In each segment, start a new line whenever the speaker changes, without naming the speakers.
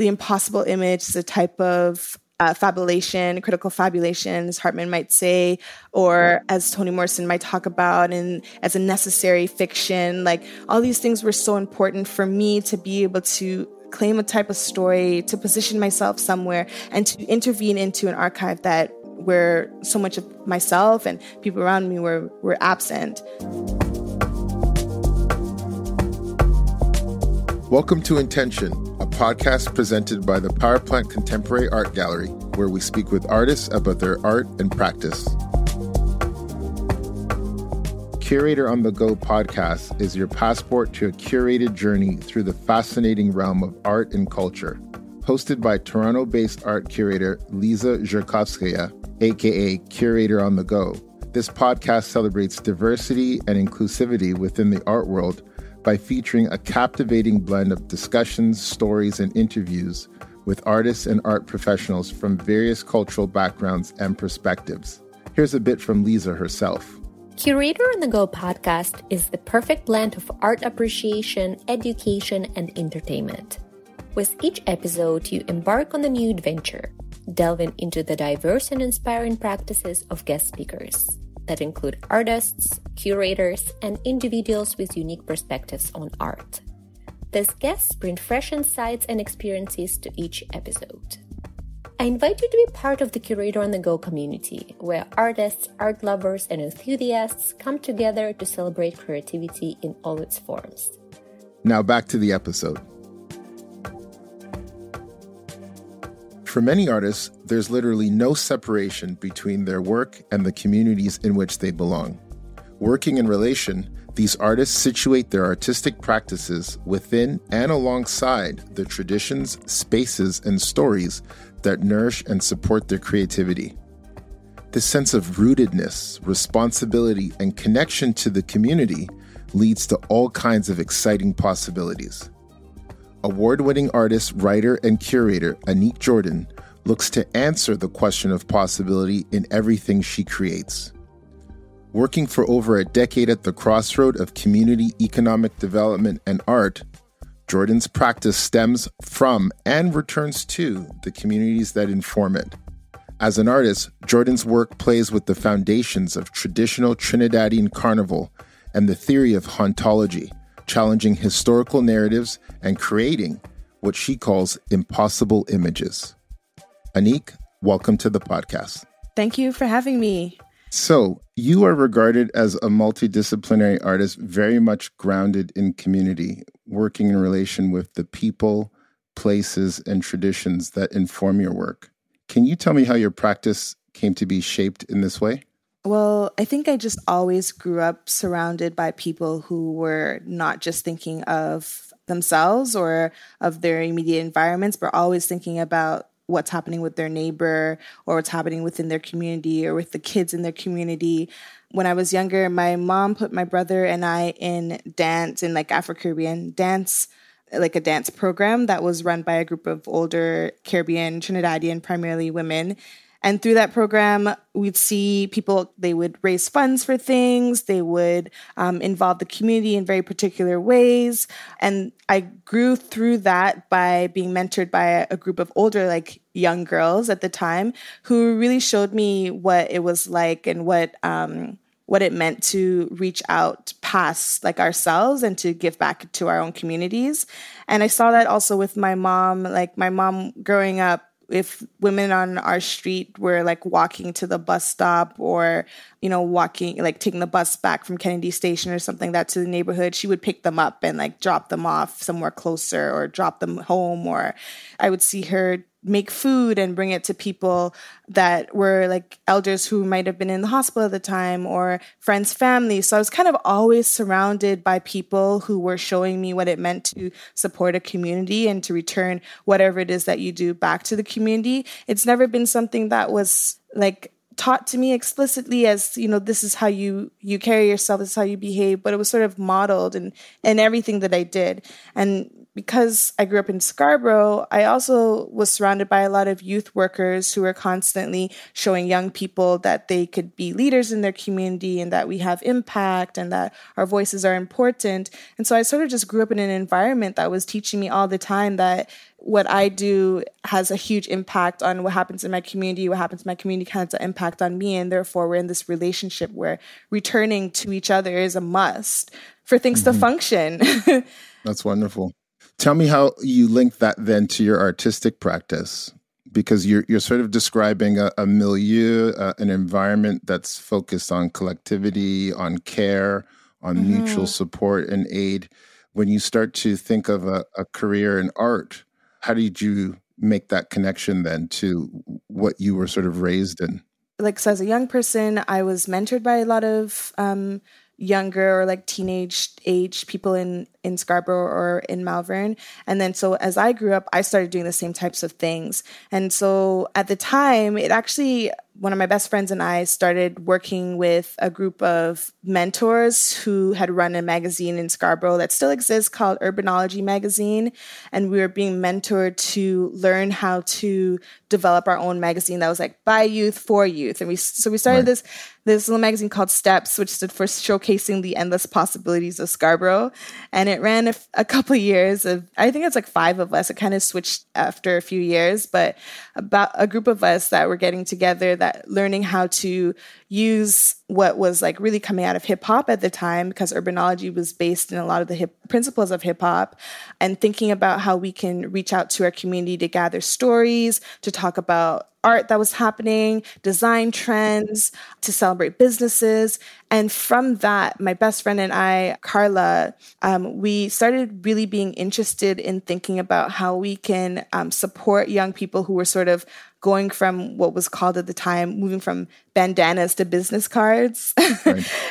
the impossible image is a type of uh, fabulation, critical fabulation, as Hartman might say, or as Toni Morrison might talk about, and as a necessary fiction. Like all these things were so important for me to be able to claim a type of story, to position myself somewhere, and to intervene into an archive that where so much of myself and people around me were were absent.
Welcome to In/Tension, a podcast presented by the Power Plant Contemporary Art Gallery, where we speak with artists about their art and practice. Curator on the Go podcast is your passport to a curated journey through the fascinating realm of art and culture. Hosted by Toronto based art curator Lisa Zherkovskaya, aka Curator on the Go. This podcast celebrates diversity and inclusivity within the art world by featuring a captivating blend of discussions, stories, and interviews with artists and art professionals from various cultural backgrounds and perspectives. Here's a bit from Lisa herself.
Curator on the Go podcast is the perfect blend of art appreciation, education, and entertainment. With each episode, you embark on a new adventure, delving into the diverse and inspiring practices of guest speakers that include artists, curators, and individuals with unique perspectives on art. These guests bring fresh insights and experiences to each episode. I invite you to be part of the Curator on the Go community, where artists, art lovers, and enthusiasts come together to celebrate creativity in all its forms.
Now back to the episode. For many artists, there's literally no separation between their work and the communities in which they belong. Working in relation, these artists situate their artistic practices within and alongside the traditions, spaces, and stories that nourish and support their creativity. This sense of rootedness, responsibility, and connection to the community leads to all kinds of exciting possibilities. Award winning artist, writer, and curator Anique Jordan looks to answer the question of possibility in everything she creates. Working for over a decade at the crossroad of community economic development and art, Jordan's practice stems from and returns to the communities that inform it. As an artist, Jordan's work plays with the foundations of traditional Trinidadian carnival and the theory of hauntology challenging historical narratives and creating what she calls impossible images. Anique, welcome to the podcast.
Thank you for having me.
So, you are regarded as a multidisciplinary artist, very much grounded in community, working in relation with the people, places, and traditions that inform your work. Can you tell me how your practice came to be shaped in this way?
Well, I think I just always grew up surrounded by people who were not just thinking of themselves or of their immediate environments, but always thinking about what's happening with their neighbor or what's happening within their community or with the kids in their community. When I was younger, my mom put my brother and I in dance, in like Afro Caribbean dance like a dance program that was run by a group of older Caribbean, Trinidadian, primarily women. And through that program, we'd see people, they would raise funds for things, they would um, involve the community in very particular ways. And I grew through that by being mentored by a, group of older, like young girls at the time, who really showed me what it was like and what, um, what it meant to reach out past like ourselves and to give back to our own communities. And I saw that also with my mom. Like my mom growing up, if women on our street were like walking to the bus stop or you know walking like taking the bus back from kennedy station or something that to the neighborhood she would pick them up and like drop them off somewhere closer or drop them home or i would see her make food and bring it to people that were like elders who might have been in the hospital at the time or friends' family. So I was kind of always surrounded by people who were showing me what it meant to support a community and to return whatever it is that you do back to the community. It's never been something that was like taught to me explicitly as you know this is how you you carry yourself this is how you behave but it was sort of modeled and and everything that i did and because I grew up in Scarborough, I also was surrounded by a lot of youth workers who were constantly showing young people that they could be leaders in their community and that we have impact and that our voices are important. And so I sort of just grew up in an environment that was teaching me all the time that what I do has a huge impact on what happens in my community. What happens in my community has an impact on me. And therefore, we're in this relationship where returning to each other is a must for things mm-hmm. to function.
That's wonderful. Tell me how you link that then to your artistic practice, because you're you're sort of describing a, a milieu, uh, an environment that's focused on collectivity, on care, on mm-hmm. mutual support and aid. When you start to think of a, a career in art, how did you make that connection then to what you were sort of raised in?
Like, so as a young person, I was mentored by a lot of um, younger or like teenage age people in in Scarborough or in Malvern and then so as I grew up I started doing the same types of things and so at the time it actually one of my best friends and I started working with a group of mentors who had run a magazine in Scarborough that still exists called Urbanology Magazine. And we were being mentored to learn how to develop our own magazine that was like by youth for youth. And we so we started right. this this little magazine called Steps, which stood for showcasing the endless possibilities of Scarborough. And it ran a, a couple of years of I think it's like five of us. It kind of switched after a few years, but about a group of us that were getting together that learning how to use what was like really coming out of hip hop at the time because urbanology was based in a lot of the hip principles of hip hop and thinking about how we can reach out to our community to gather stories, to talk about art that was happening, design trends, to celebrate businesses. And from that, my best friend and I, Carla, um, we started really being interested in thinking about how we can um, support young people who were sort of going from what was called at the time moving from bandanas to business cards.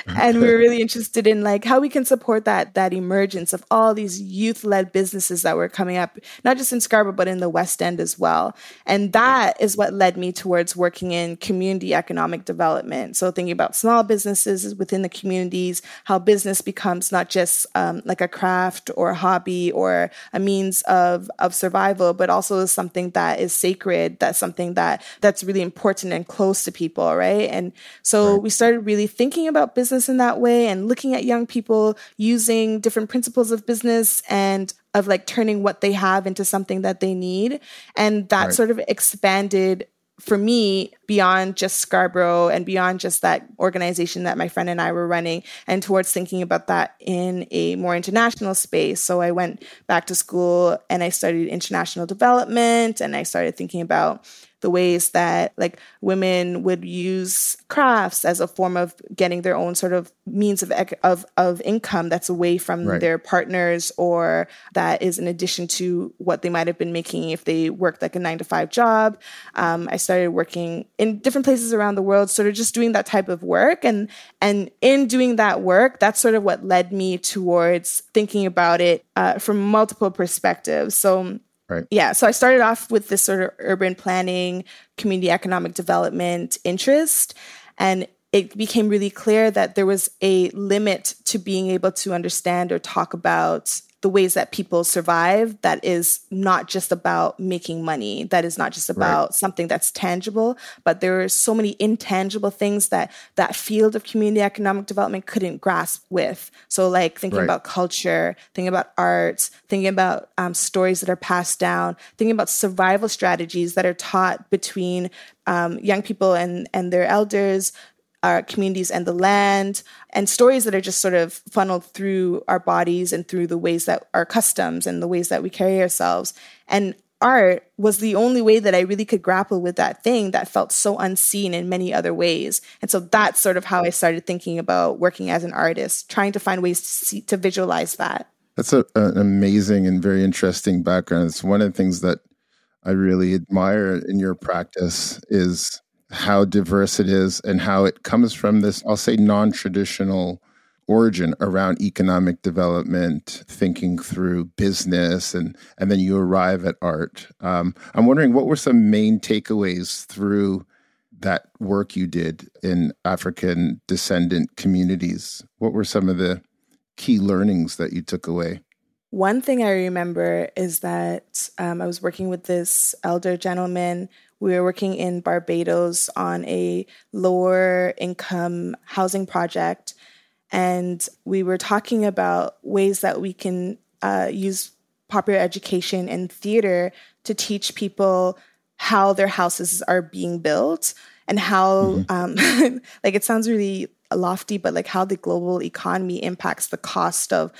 And we were really interested in like how we can support that that emergence of all these youth-led businesses that were coming up not just in scarborough but in the west end as well. And that is what led me towards working in community economic development. So thinking about small businesses within the communities how business becomes not just um, like a craft or a hobby or a means of of survival but also something that is sacred that's something something that that's really important and close to people, right? And so right. we started really thinking about business in that way and looking at young people using different principles of business and of like turning what they have into something that they need. And that right. sort of expanded for me beyond just Scarborough and beyond just that organization that my friend and I were running and towards thinking about that in a more international space. So I went back to school and I studied international development and I started thinking about the ways that like women would use crafts as a form of getting their own sort of means of of, of income that's away from right. their partners or that is in addition to what they might have been making if they worked like a nine to five job. Um, I started working in different places around the world, sort of just doing that type of work, and and in doing that work, that's sort of what led me towards thinking about it uh, from multiple perspectives. So
Right.
Yeah. So I started off with this sort of urban planning, community economic development interest. And it became really clear that there was a limit to being able to understand or talk about the ways that people survive that is not just about making money that is not just about right. something that's tangible but there are so many intangible things that that field of community economic development couldn't grasp with so like thinking right. about culture thinking about arts thinking about um, stories that are passed down thinking about survival strategies that are taught between um, young people and and their elders our communities and the land, and stories that are just sort of funneled through our bodies and through the ways that our customs and the ways that we carry ourselves. And art was the only way that I really could grapple with that thing that felt so unseen in many other ways. And so that's sort of how I started thinking about working as an artist, trying to find ways to see, to visualize that.
That's a, an amazing and very interesting background. It's one of the things that I really admire in your practice is how diverse it is and how it comes from this, I'll say, non traditional origin around economic development, thinking through business, and, and then you arrive at art. Um, I'm wondering what were some main takeaways through that work you did in African descendant communities? What were some of the key learnings that you took away?
One thing I remember is that um, I was working with this elder gentleman. We were working in Barbados on a lower income housing project. And we were talking about ways that we can uh, use popular education and theater to teach people how their houses are being built and how, mm-hmm. um, like, it sounds really lofty, but like how the global economy impacts the cost of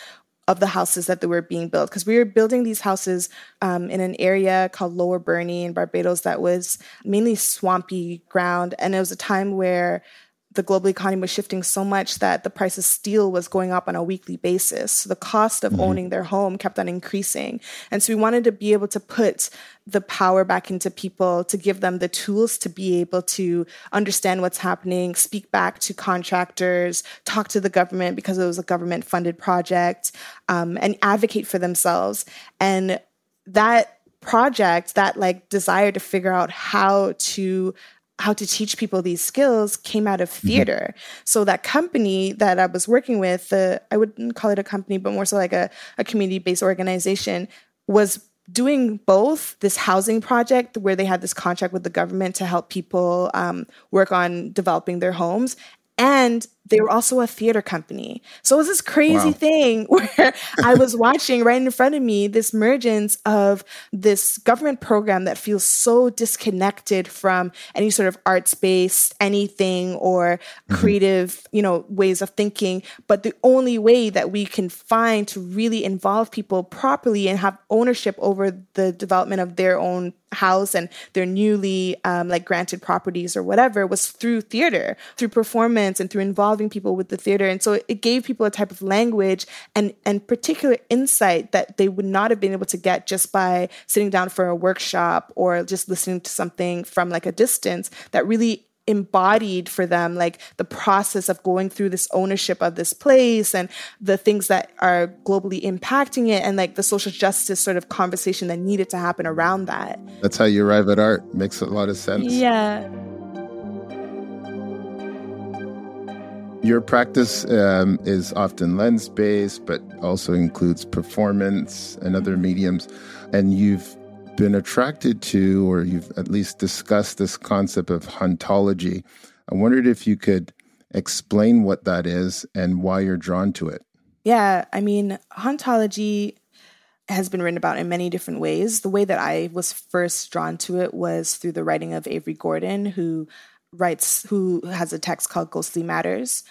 of the houses that were being built because we were building these houses um, in an area called Lower Burnie in Barbados that was mainly swampy ground, and it was a time where the global economy was shifting so much that the price of steel was going up on a weekly basis. So the cost of mm-hmm. owning their home kept on increasing. And so we wanted to be able to put the power back into people to give them the tools to be able to understand what's happening, speak back to contractors, talk to the government because it was a government funded project, um, and advocate for themselves. And that project, that like desire to figure out how to how to teach people these skills came out of mm-hmm. theater. Mm-hmm. So that company that I was working with, the I wouldn't call it a company, but more so like a, a community-based organization, was doing both this housing project where they had this contract with the government to help people um, work on developing their homes and they were also a theater company. So it was this crazy wow. thing where I was watching right in front of me this emergence of this government program that feels so disconnected from any sort of arts based anything or mm-hmm. creative, you know, ways of thinking. But the only way that we can find to really involve people properly and have ownership over the development of their own house and their newly um, like granted properties or whatever was through theater, through performance and through involvement involving people with the theater. And so it gave people a type of language and, and particular insight that they would not have been able to get just by sitting down for a workshop or just listening to something from like a distance that really embodied for them like the process of going through this ownership of this place and the things that are globally impacting it and like the social justice sort of conversation that needed to happen around that.
That's how you arrive at art. Makes a lot of sense.
Yeah
Your practice um, is often lens based, but also includes performance and other mediums. And you've been attracted to, or you've at least discussed this concept of hauntology. I wondered if you could explain what that is and why you're drawn to it.
Yeah, I mean, hauntology has been written about in many different ways. The way that I was first drawn to it was through the writing of Avery Gordon, who writes who has a text called Ghostly Matters.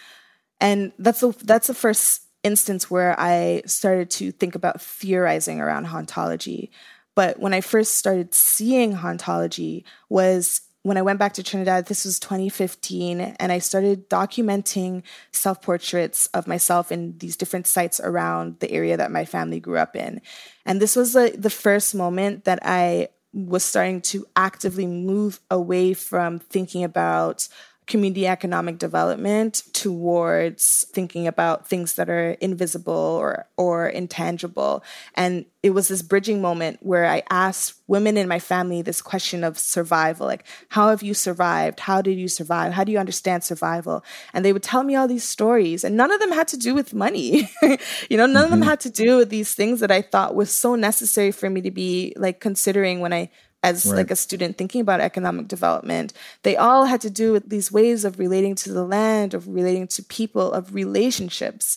And that's the that's the first instance where I started to think about theorizing around hauntology. But when I first started seeing hauntology was when I went back to Trinidad, this was 2015, and I started documenting self portraits of myself in these different sites around the area that my family grew up in. And this was the, the first moment that I was starting to actively move away from thinking about community economic development towards thinking about things that are invisible or or intangible and it was this bridging moment where i asked women in my family this question of survival like how have you survived how did you survive how do you understand survival and they would tell me all these stories and none of them had to do with money you know none mm-hmm. of them mm-hmm. had to do with these things that i thought was so necessary for me to be like considering when i as right. like a student thinking about economic development they all had to do with these ways of relating to the land of relating to people of relationships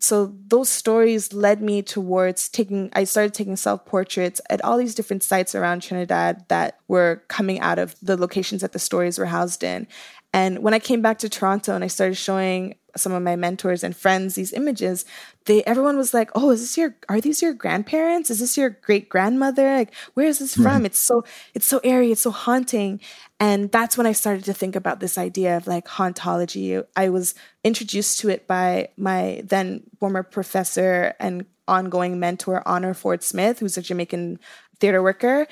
so those stories led me towards taking i started taking self portraits at all these different sites around trinidad that were coming out of the locations that the stories were housed in and when i came back to toronto and i started showing some of my mentors and friends these images they everyone was like oh is this your are these your grandparents? Is this your great grandmother like where is this from? It's so it's so airy it's so haunting. And that's when i started to think about this idea of like hauntology. I was introduced to it by my then former professor and ongoing mentor honor ford smith who's a jamaican theater worker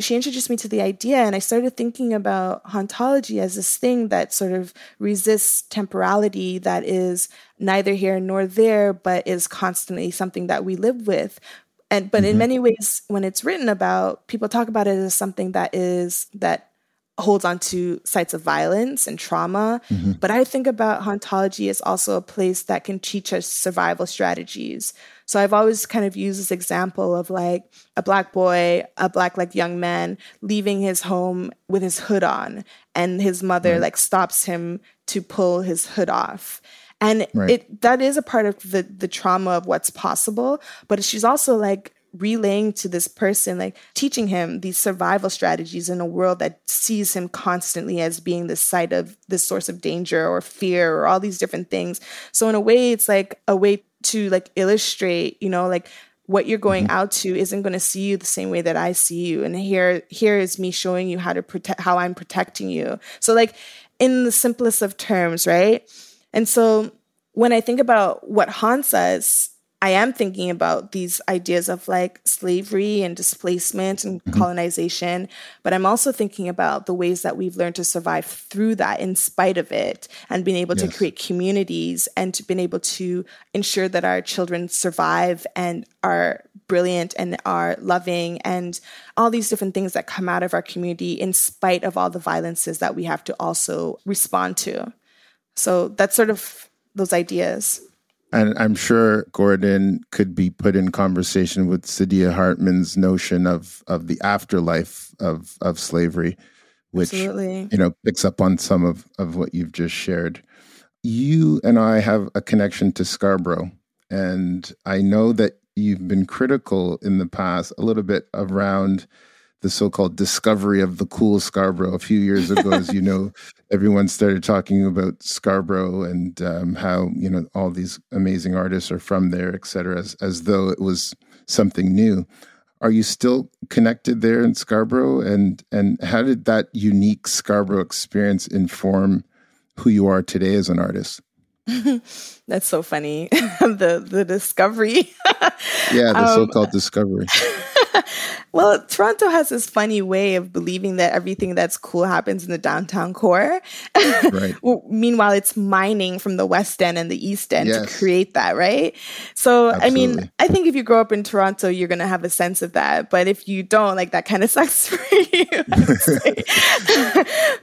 she introduced me to the idea and I started thinking about hauntology as this thing that sort of resists temporality that is neither here nor there, but is constantly something that we live with. And but mm-hmm. in many ways, when it's written about, people talk about it as something that is that holds on to sites of violence and trauma. Mm-hmm. But I think about hauntology as also a place that can teach us survival strategies. So I've always kind of used this example of like a black boy, a black like young man leaving his home with his hood on and his mother right. like stops him to pull his hood off. And right. it that is a part of the the trauma of what's possible, but she's also like relaying to this person, like teaching him these survival strategies in a world that sees him constantly as being the site of this source of danger or fear or all these different things. So in a way, it's like a way to like illustrate, you know, like what you're going mm-hmm. out to isn't going to see you the same way that I see you. And here, here is me showing you how to protect, how I'm protecting you. So like in the simplest of terms, right? And so when I think about what haunts us, I am thinking about these ideas of like slavery and displacement and mm-hmm. colonization, but I'm also thinking about the ways that we've learned to survive through that in spite of it and being able yes. to create communities and to being able to ensure that our children survive and are brilliant and are loving and all these different things that come out of our community in spite of all the violences that we have to also respond to. So that's sort of those ideas.
And I'm sure Gordon could be put in conversation with Saidiya Hartman's notion of of the afterlife of of slavery, which Absolutely. you know picks up on some of of what you've just shared. You and I have a connection to Scarborough, and I know that you've been critical in the past a little bit around the so-called discovery of the cool Scarborough a few years ago. as you know, everyone started talking about Scarborough and um, how you know all these amazing artists are from there, et cetera, as, as though it was something new. Are you still connected there in Scarborough? And and how did that unique Scarborough experience inform who you are today as an artist?
That's so funny. the the discovery.
yeah, the um, so-called discovery.
well, Toronto has this funny way of believing that everything that's cool happens in the downtown core. right. Meanwhile, it's mining from the West End and the East End yes. to create that, right? So, Absolutely. I mean, I think if you grow up in Toronto, you're going to have a sense of that. But if you don't, like that kind of sucks for you.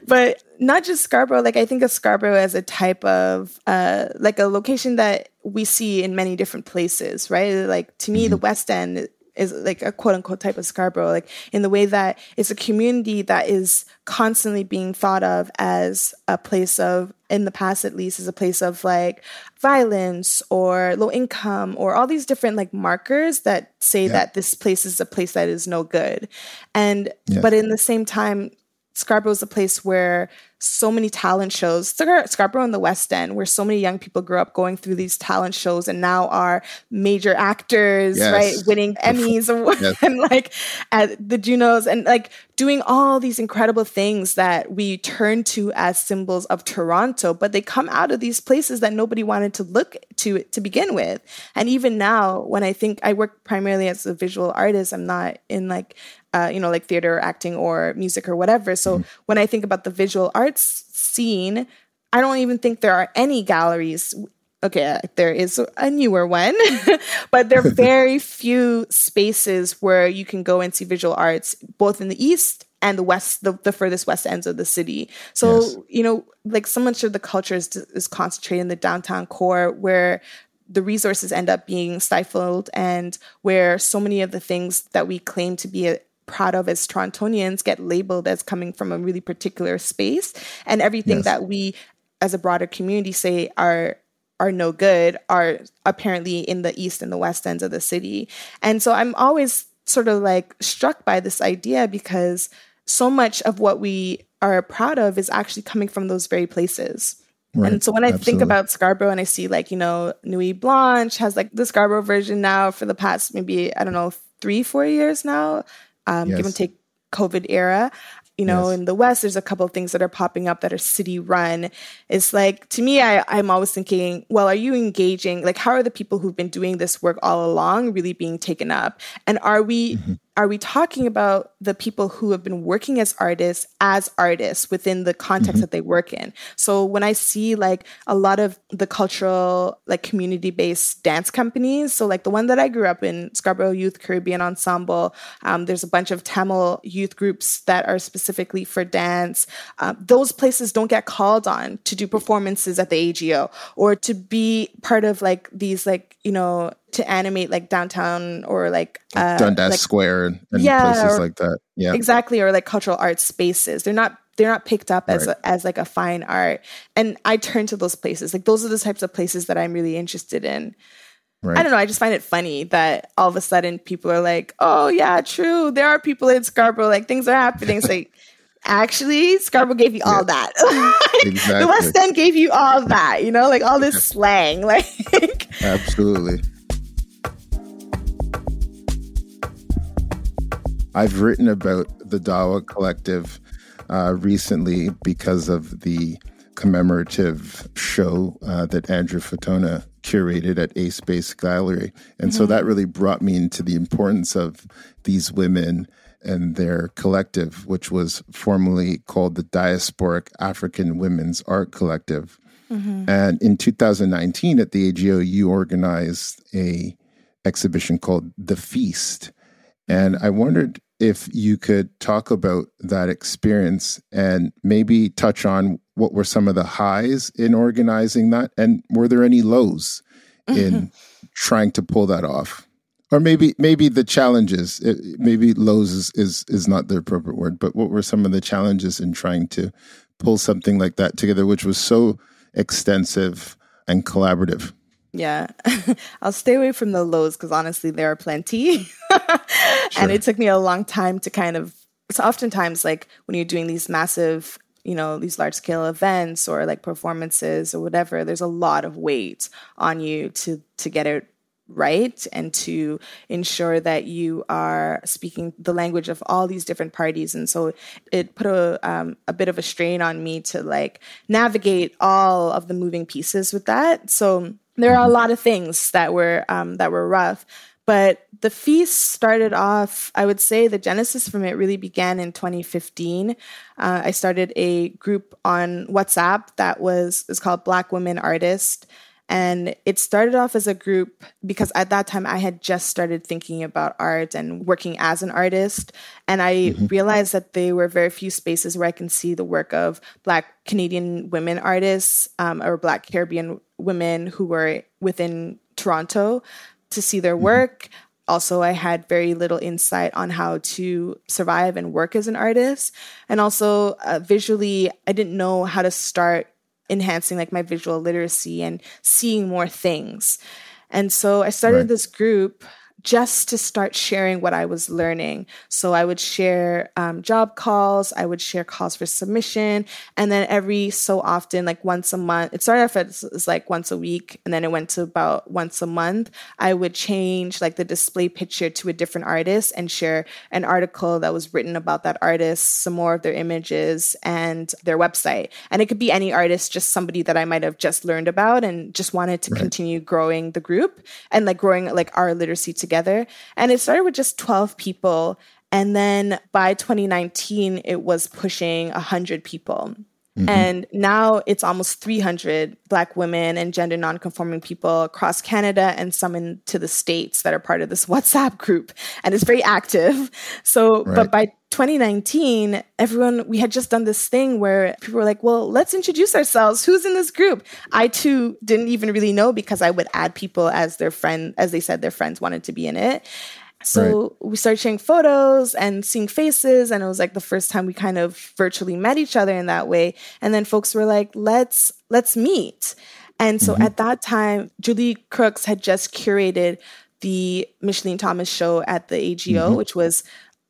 but not just Scarborough, like I think of Scarborough as a type of, uh, like a location that we see in many different places, right? Like to me, mm-hmm. the West End is like a quote unquote type of Scarborough, like in the way that it's a community that is constantly being thought of as a place of, in the past at least, as a place of like violence or low income or all these different like markers that say yeah. that this place is a place that is no good. And, yeah. but in the same time, Scarborough is a place where so many talent shows, Scarborough in the West End, where so many young people grew up going through these talent shows and now are major actors, yes. right? Winning Emmys and, yes. and like at the Junos and like doing all these incredible things that we turn to as symbols of Toronto, but they come out of these places that nobody wanted to look to to begin with. And even now, when I think I work primarily as a visual artist, I'm not in like uh, you know, like theater or acting or music or whatever. So mm-hmm. when I think about the visual arts scene, I don't even think there are any galleries. Okay, uh, there is a newer one, but there are very few spaces where you can go and see visual arts, both in the East and the west the, the furthest west ends of the city so yes. you know like so much of the culture is, is concentrated in the downtown core where the resources end up being stifled and where so many of the things that we claim to be a, proud of as Torontonians get labeled as coming from a really particular space, and everything yes. that we as a broader community say are are no good are apparently in the east and the west ends of the city. And so I'm always sort of like struck by this idea because so much of what we are proud of is actually coming from those very places. Right. And so when I Absolutely. think about Scarborough and I see like, you know, Nuit Blanche has like the Scarborough version now for the past maybe, I don't know, three, four years now um, yes. give and take COVID era. You know, yes. in the West, there's a couple of things that are popping up that are city run. It's like, to me, I, I'm always thinking, well, are you engaging? Like, how are the people who've been doing this work all along really being taken up? And are we, mm-hmm. Are we talking about the people who have been working as artists as artists within the context mm-hmm. that they work in? So when I see like a lot of the cultural, like community based dance companies, so like the one that I grew up in, Scarborough Youth Caribbean Ensemble, um, there's a bunch of Tamil youth groups that are specifically for dance. Uh, those places don't get called on to do performances at the AGO or to be part of like these like, you know, to animate like downtown or like
uh, Dundas like, Square and, yeah, places or, like that. Yeah,
exactly, or like cultural arts spaces. They're not they're not picked up as right. a, as like a fine art. And I turn to those places. Like those are the types of places that I'm really interested in. Right. I don't know. I just find it funny that all of a sudden people are like, "Oh yeah, true. There are people in Scarborough. Like things are happening." It's like, actually, Scarborough gave you all yeah. that. exactly. The West End gave you all that. You know, like all this slang. Like,
absolutely. I've written about the Dawa Collective uh, recently because of the commemorative show uh, that Andrea Fatona curated at A Space Gallery. And mm-hmm. so that really brought me into the importance of these women and their collective, which was formerly called the Diasporic African Women's Art Collective. Mm-hmm. And in 2019 at the AGO, you organized a exhibition called The Feast. And I wondered if you could talk about that experience and maybe touch on what were some of the highs in organizing that? And were there any lows in mm-hmm. trying to pull that off? Or maybe maybe the challenges maybe lows is, is is not the appropriate word but what were some of the challenges in trying to pull something like that together which was so extensive and collaborative
yeah. I'll stay away from the lows because honestly, there are plenty. sure. And it took me a long time to kind of, it's oftentimes like when you're doing these massive, you know, these large scale events or like performances or whatever, there's a lot of weight on you to, to get it right and to ensure that you are speaking the language of all these different parties and so it put a um, a bit of a strain on me to like navigate all of the moving pieces with that so there are a lot of things that were um, that were rough but the feast started off i would say the genesis from it really began in 2015 uh, i started a group on whatsapp that was is called black women artists and it started off as a group because at that time I had just started thinking about art and working as an artist. And I mm-hmm. realized that there were very few spaces where I can see the work of Black Canadian women artists um, or Black Caribbean women who were within Toronto to see their mm-hmm. work. Mm-hmm. Also, I had very little insight on how to survive and work as an artist. And also, uh, visually, I didn't know how to start enhancing like my visual literacy and seeing more things. And so I started right. this group just to start sharing what I was learning. So I would share um, job calls, I would share calls for submission, and then every so often, like once a month, it started off as, like once a week, and then it went to about once a month. I would change like the display picture to a different artist and share an article that was written about that artist, some more of their images and their website. And it could be any artist, just somebody that I might have just learned about and just wanted to right. continue growing the group and like growing like our literacy together together. And it started with just 12 people. And then by 2019, it was pushing 100 people. Mm-hmm. And now it's almost 300 Black women and gender nonconforming people across Canada and some into the States that are part of this WhatsApp group. And it's very active. So, right. but by 2019, everyone, we had just done this thing where people were like, well, let's introduce ourselves. Who's in this group? I too didn't even really know because I would add people as their friend, as they said their friends wanted to be in it. So right. we started sharing photos and seeing faces, and it was like the first time we kind of virtually met each other in that way. And then folks were like, "Let's let's meet." And so mm-hmm. at that time, Julie Crooks had just curated the Mickalene Thomas show at the AGO, mm-hmm. which was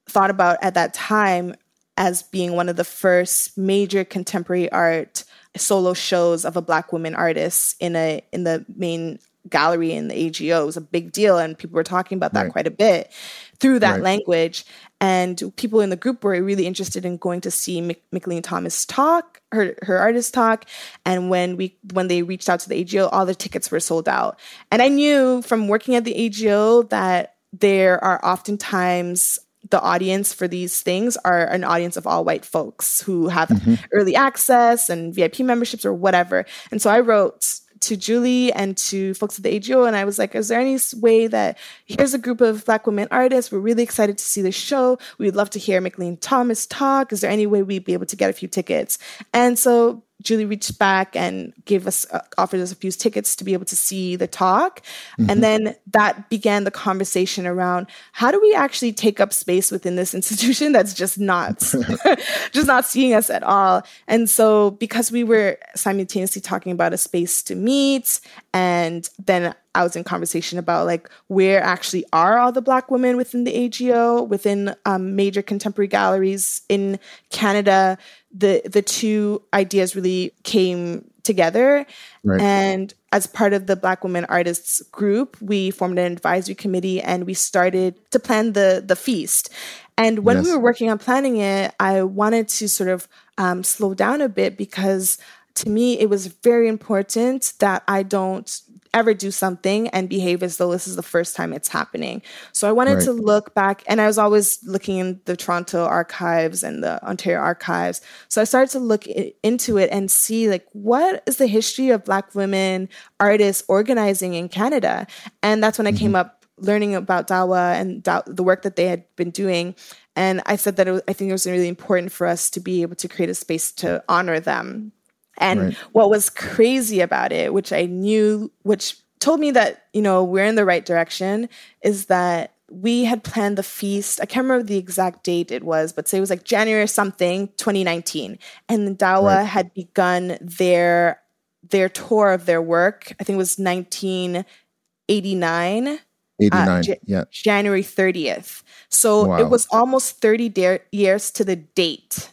thought about at that time as being one of the first major contemporary art solo shows of a black woman artist in a in the main gallery in the AGO. It was a big deal, and people were talking about that right. quite a bit through that right. language. And people in the group were really interested in going to see Mickalene Thomas talk, her her artist talk. And when we when they reached out to the AGO, all the tickets were sold out. And I knew from working at the AGO that there are oftentimes the audience for these things are an audience of all white folks who have mm-hmm. early access and VIP memberships or whatever. And so I wrote to Julie and to folks at the AGO, and I was like, "Is there any way that here's a group of Black women artists? We're really excited to see the show. We'd love to hear Mickalene Thomas talk. Is there any way we'd be able to get a few tickets?" And so Julie reached back and gave us uh, offered us a few tickets to be able to see the talk, mm-hmm. and then that began the conversation around how do we actually take up space within this institution that's just not just not seeing us at all. And so because we were simultaneously talking about a space to meet, and then I was in conversation about like where actually are all the Black women within the AGO, within um, major contemporary galleries in Canada the the two ideas really came together right. and as part of the black women artists group we formed an advisory committee and we started to plan the the feast and when yes. we were working on planning it i wanted to sort of um, slow down a bit because to me it was very important that i don't ever do something and behave as though this is the first time it's happening. So I wanted right. to look back, and I was always looking in the Toronto archives and the Ontario archives. So I started to look into it and see like what is the history of Black women artists organizing in Canada, and that's when I mm-hmm. came up learning about Dawa and da- the work that they had been doing. And I said that was, I think it was really important for us to be able to create a space to honor them and right. what was crazy about it, which I knew, which told me that, you know, we're in the right direction, is that we had planned the feast. I can't remember the exact date it was, but say it was like January something, 2019. And Dawa right. had begun their their tour of their work. I think it was 1989.
89, uh, J- yeah.
January 30th. So wow. it was almost 30 de- years to the date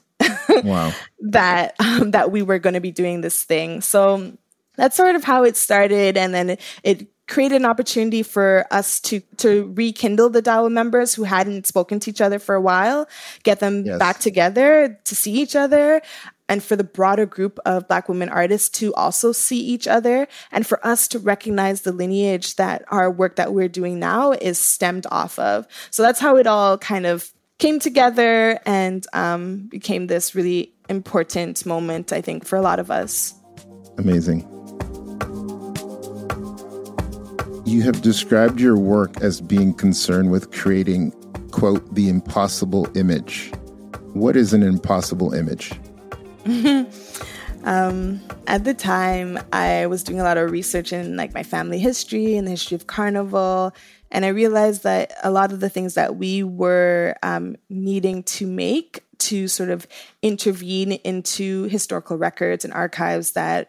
wow.
that um, that we were going to be doing this thing. So that's sort of how it started, and then it, it created an opportunity for us to to rekindle the Dawa members who hadn't spoken to each other for a while, get them yes. back together to see each other, and for the broader group of Black women artists to also see each other, and for us to recognize the lineage that our work that we're doing now is stemmed off of. So that's how it all kind of came together and um, became this really important moment, I think, for a lot of us.
Amazing. You have described your work as being concerned with creating, quote, the impossible image. What is an impossible image?
um, at the time, I was doing a lot of research in like my family history and the history of carnival and I realized that a lot of the things that we were um, needing to make to sort of intervene into historical records and archives that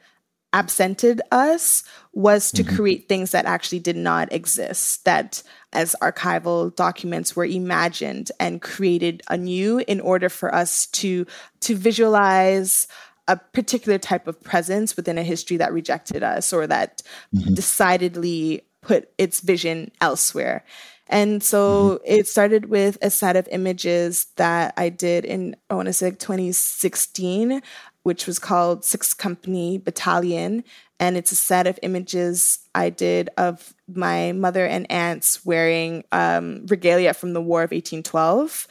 absented us was to mm-hmm. create things that actually did not exist, that as archival documents were imagined and created anew in order for us to to visualize a particular type of presence within a history that rejected us or that mm-hmm. decidedly put its vision elsewhere. And so mm-hmm. it started with a set of images that I did in, I want to say 2016, which was called Six Company Battalion. And it's a set of images I did of my mother and aunts wearing um, regalia from the War of 1812.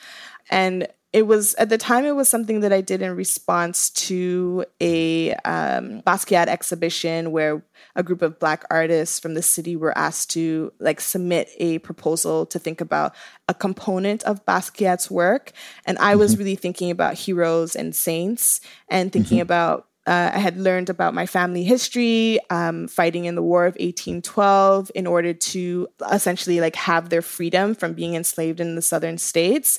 And it was at the time it was something that I did in response to a um, Basquiat exhibition where a group of black artists from the city were asked to like submit a proposal to think about a component of Basquiat's work, and I was mm-hmm. really thinking about heroes and saints and thinking mm-hmm. about uh, I had learned about my family history, um, fighting in the War of 1812 in order to essentially like have their freedom from being enslaved in the southern states.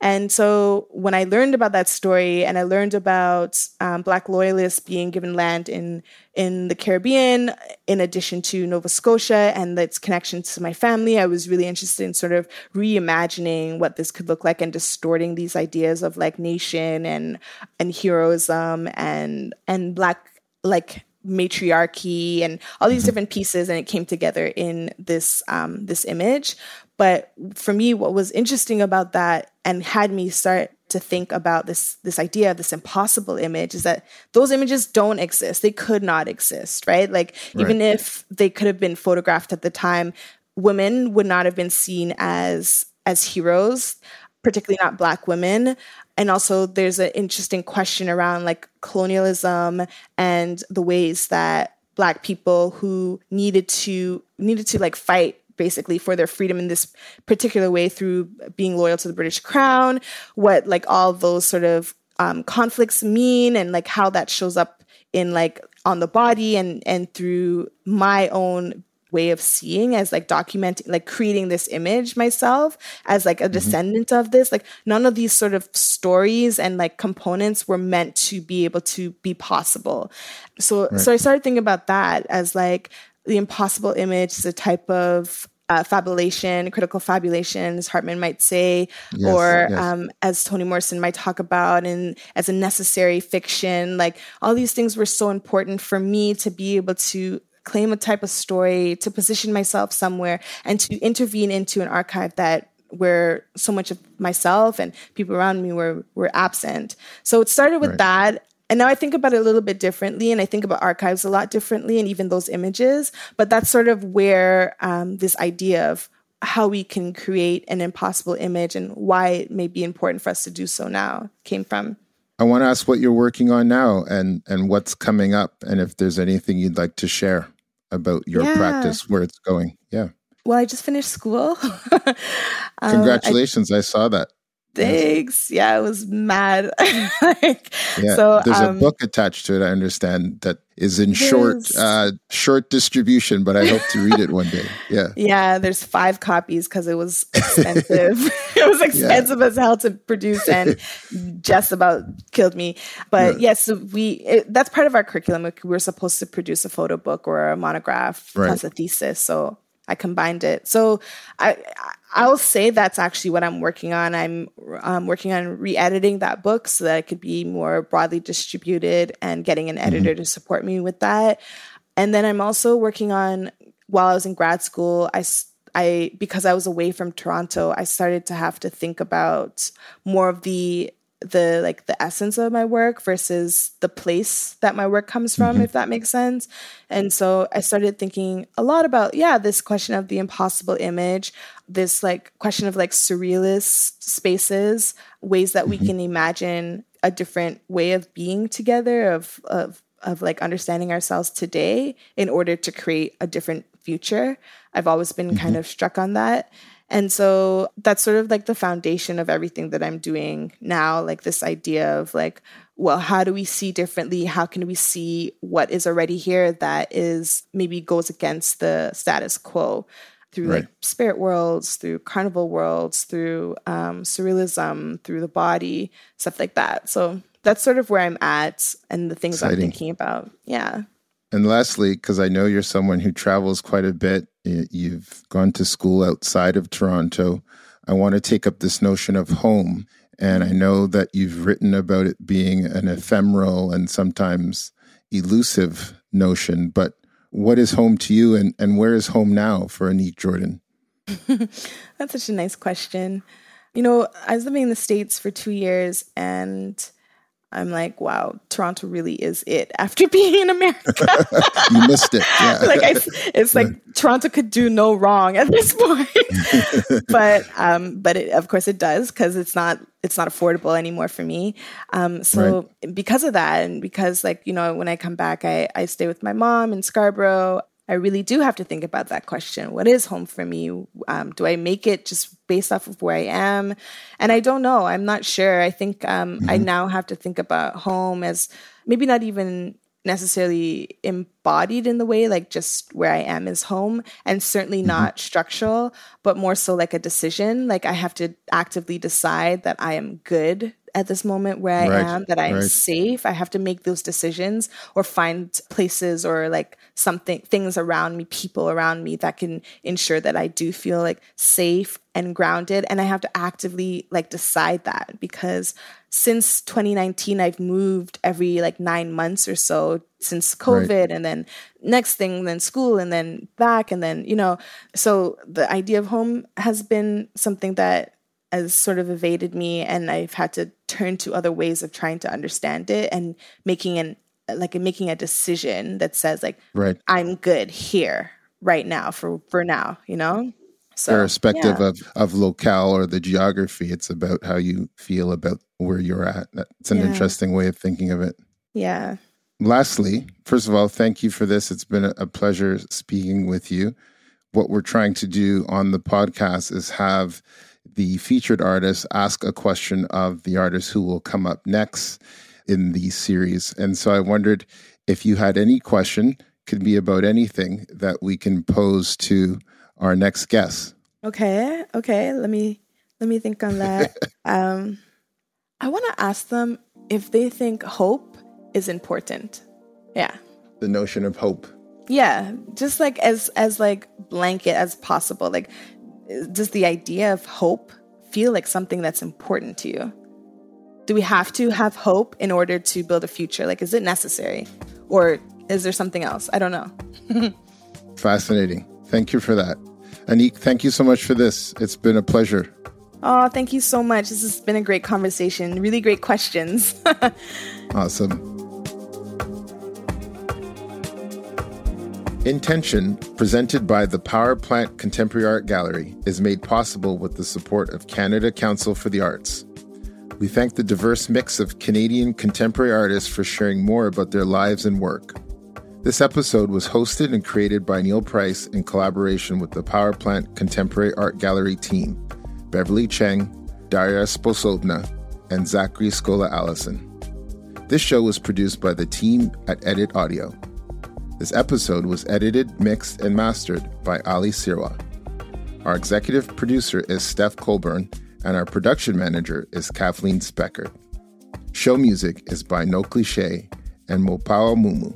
And so when I learned about that story and I learned about um, Black loyalists being given land in, in the Caribbean, in addition to Nova Scotia and its connection to my family, I was really interested in sort of reimagining what this could look like and distorting these ideas of like nation and, and heroism and, and Black like matriarchy and all these mm-hmm. different pieces and it came together in this um, this image but for me, what was interesting about that and had me start to think about this this idea of this impossible image is that those images don't exist. They could not exist, right? Like right. even if they could have been photographed at the time, women would not have been seen as as heroes. particularly not black women and also there's an interesting question around like colonialism and the ways that black people who needed to needed to like fight basically for their freedom in this particular way through being loyal to the British crown, what like all those sort of um, conflicts mean and like how that shows up in like on the body and and through my own way of seeing as like documenting like creating this image myself as like a mm-hmm. descendant of this like none of these sort of stories and like components were meant to be able to be possible so right. so i started thinking about that as like the impossible image is a type of uh, fabulation, critical fabulation, as Hartman might say, yes, or yes. Um, as Toni Morrison might talk about, and as a necessary fiction. Like all these things were so important for me to be able to claim a type of story, to position myself somewhere, and to intervene into an archive that where so much of myself and people around me were were absent. So it started with right. that and now I think about it a little bit differently, and I think about archives a lot differently, and even those images. But that's sort of where um, this idea of how we can create an impossible image and why it may be important for us to do so now came from.
I want to ask what you're working on now and and what's coming up, and if there's anything you'd like to share about your yeah. practice, where it's going. Yeah.
Well, I just finished school.
um, Congratulations! I, I saw that
thanks. Yeah, I was mad. like,
yeah, so there's um, a book attached to it. I understand that is in short uh, short distribution, but I hope to read it one day. Yeah,
yeah. There's five copies because it was expensive. it was expensive yeah. as hell to produce and just about killed me. But yes, yeah, so we it, that's part of our curriculum. We were supposed to produce a photo book or a monograph right. plus a thesis. So I combined it. So I I'll say that's actually what I'm working on. I'm um, working on re-editing that book so that it could be more broadly distributed and getting an mm-hmm. editor mm-hmm. to support me with that. And then I'm also working on while I was in grad school, I I because I was away from Toronto, I started to have to think about more of the the like the essence of my work versus the place that my work comes from mm-hmm. if that makes sense and so i started thinking a lot about yeah this question of the impossible image this like question of like surrealist spaces ways that mm-hmm. we can imagine a different way of being together of of of like understanding ourselves today in order to create a different future i've always been mm-hmm. kind of struck on that and so that's sort of like the foundation of everything that I'm doing now, like this idea of like, well, how do we see differently? How can we see what is already here that is maybe goes against the status quo through right. like spirit worlds, through carnival worlds, through um, surrealism, through the body, stuff like that. So that's sort of where I'm at and the things Exciting. I'm thinking about. Yeah.
And lastly, because I know you're someone who travels quite a bit, you've gone to school outside of Toronto. I want to take up this notion of home. And I know that you've written about it being an ephemeral and sometimes elusive notion, but what is home to you and, and where is home now for Anique Jordan?
That's such a nice question. You know, I was living in the States for two years and I'm like, wow, Toronto really is it after being in America.
you missed it. Yeah.
like I, it's like Toronto could do no wrong at this point. but um, but it, of course it does because it's not it's not affordable anymore for me. Um, so right. because of that, and because like you know when I come back, I I stay with my mom in Scarborough. I really do have to think about that question. What is home for me? Um, do I make it just based off of where I am? And I don't know. I'm not sure. I think um, mm-hmm. I now have to think about home as maybe not even necessarily embodied in the way like just where I am is home and certainly mm-hmm. not structural but more so like a decision like I have to actively decide that I am good at this moment where I right. am, that I'm right. safe. I have to make those decisions or find places or like something, things around me, people around me that can ensure that I do feel like safe and grounded. And I have to actively like decide that because since 2019, I've moved every like nine months or so since COVID right. and then next thing, then school and then back. And then, you know, so the idea of home has been something that has sort of evaded me and I've had to turn to other ways of trying to understand it and making an like making a decision that says like
right.
I'm good here right now for for now, you know? So,
irrespective
yeah.
of, of locale or the geography, it's about how you feel about where you're at. That's an
Yeah.
interesting way of thinking of it.
Yeah.
Lastly, first of all, thank you for this. It's been a, a pleasure speaking with you. What we're trying to do on the podcast is have the featured artist ask a question of the artist who will come up next in the series. And so I wondered if you had any question, could be about anything that we can pose to our next guest.
Okay. Okay. Let me let me think on that. um, I want to ask them if they think hope is important. Yeah.
The notion of hope.
Yeah. Just like as as like blanket as possible. Like, does the idea of hope feel like something that's important to you? Do we have to have hope in order to build a future? Like, is it necessary, or is there something else? I don't know.
Fascinating. Thank you for that. Anique, thank you so much for this. It's been a pleasure.
Oh, thank you so much. This has been a great conversation. Really great questions.
Awesome. In/Tension, presented by the Power Plant Contemporary Art Gallery, is made possible with the support of Canada Council for the Arts. We thank the diverse mix of Canadian contemporary artists for sharing more about their lives and work. This episode was hosted and created by Neil Price in collaboration with the Power Plant Contemporary Art Gallery team, Beverly Cheng, Daria Sposobna, and Zachary Scola Allison. This show was produced by the team at Edit Audio. This episode was edited, mixed, and mastered by Ali Sirois. Our executive producer is Steph Colbourn, and our production manager is Kathleen Speckert. Show music is by NoKliche and Mopao Mumu.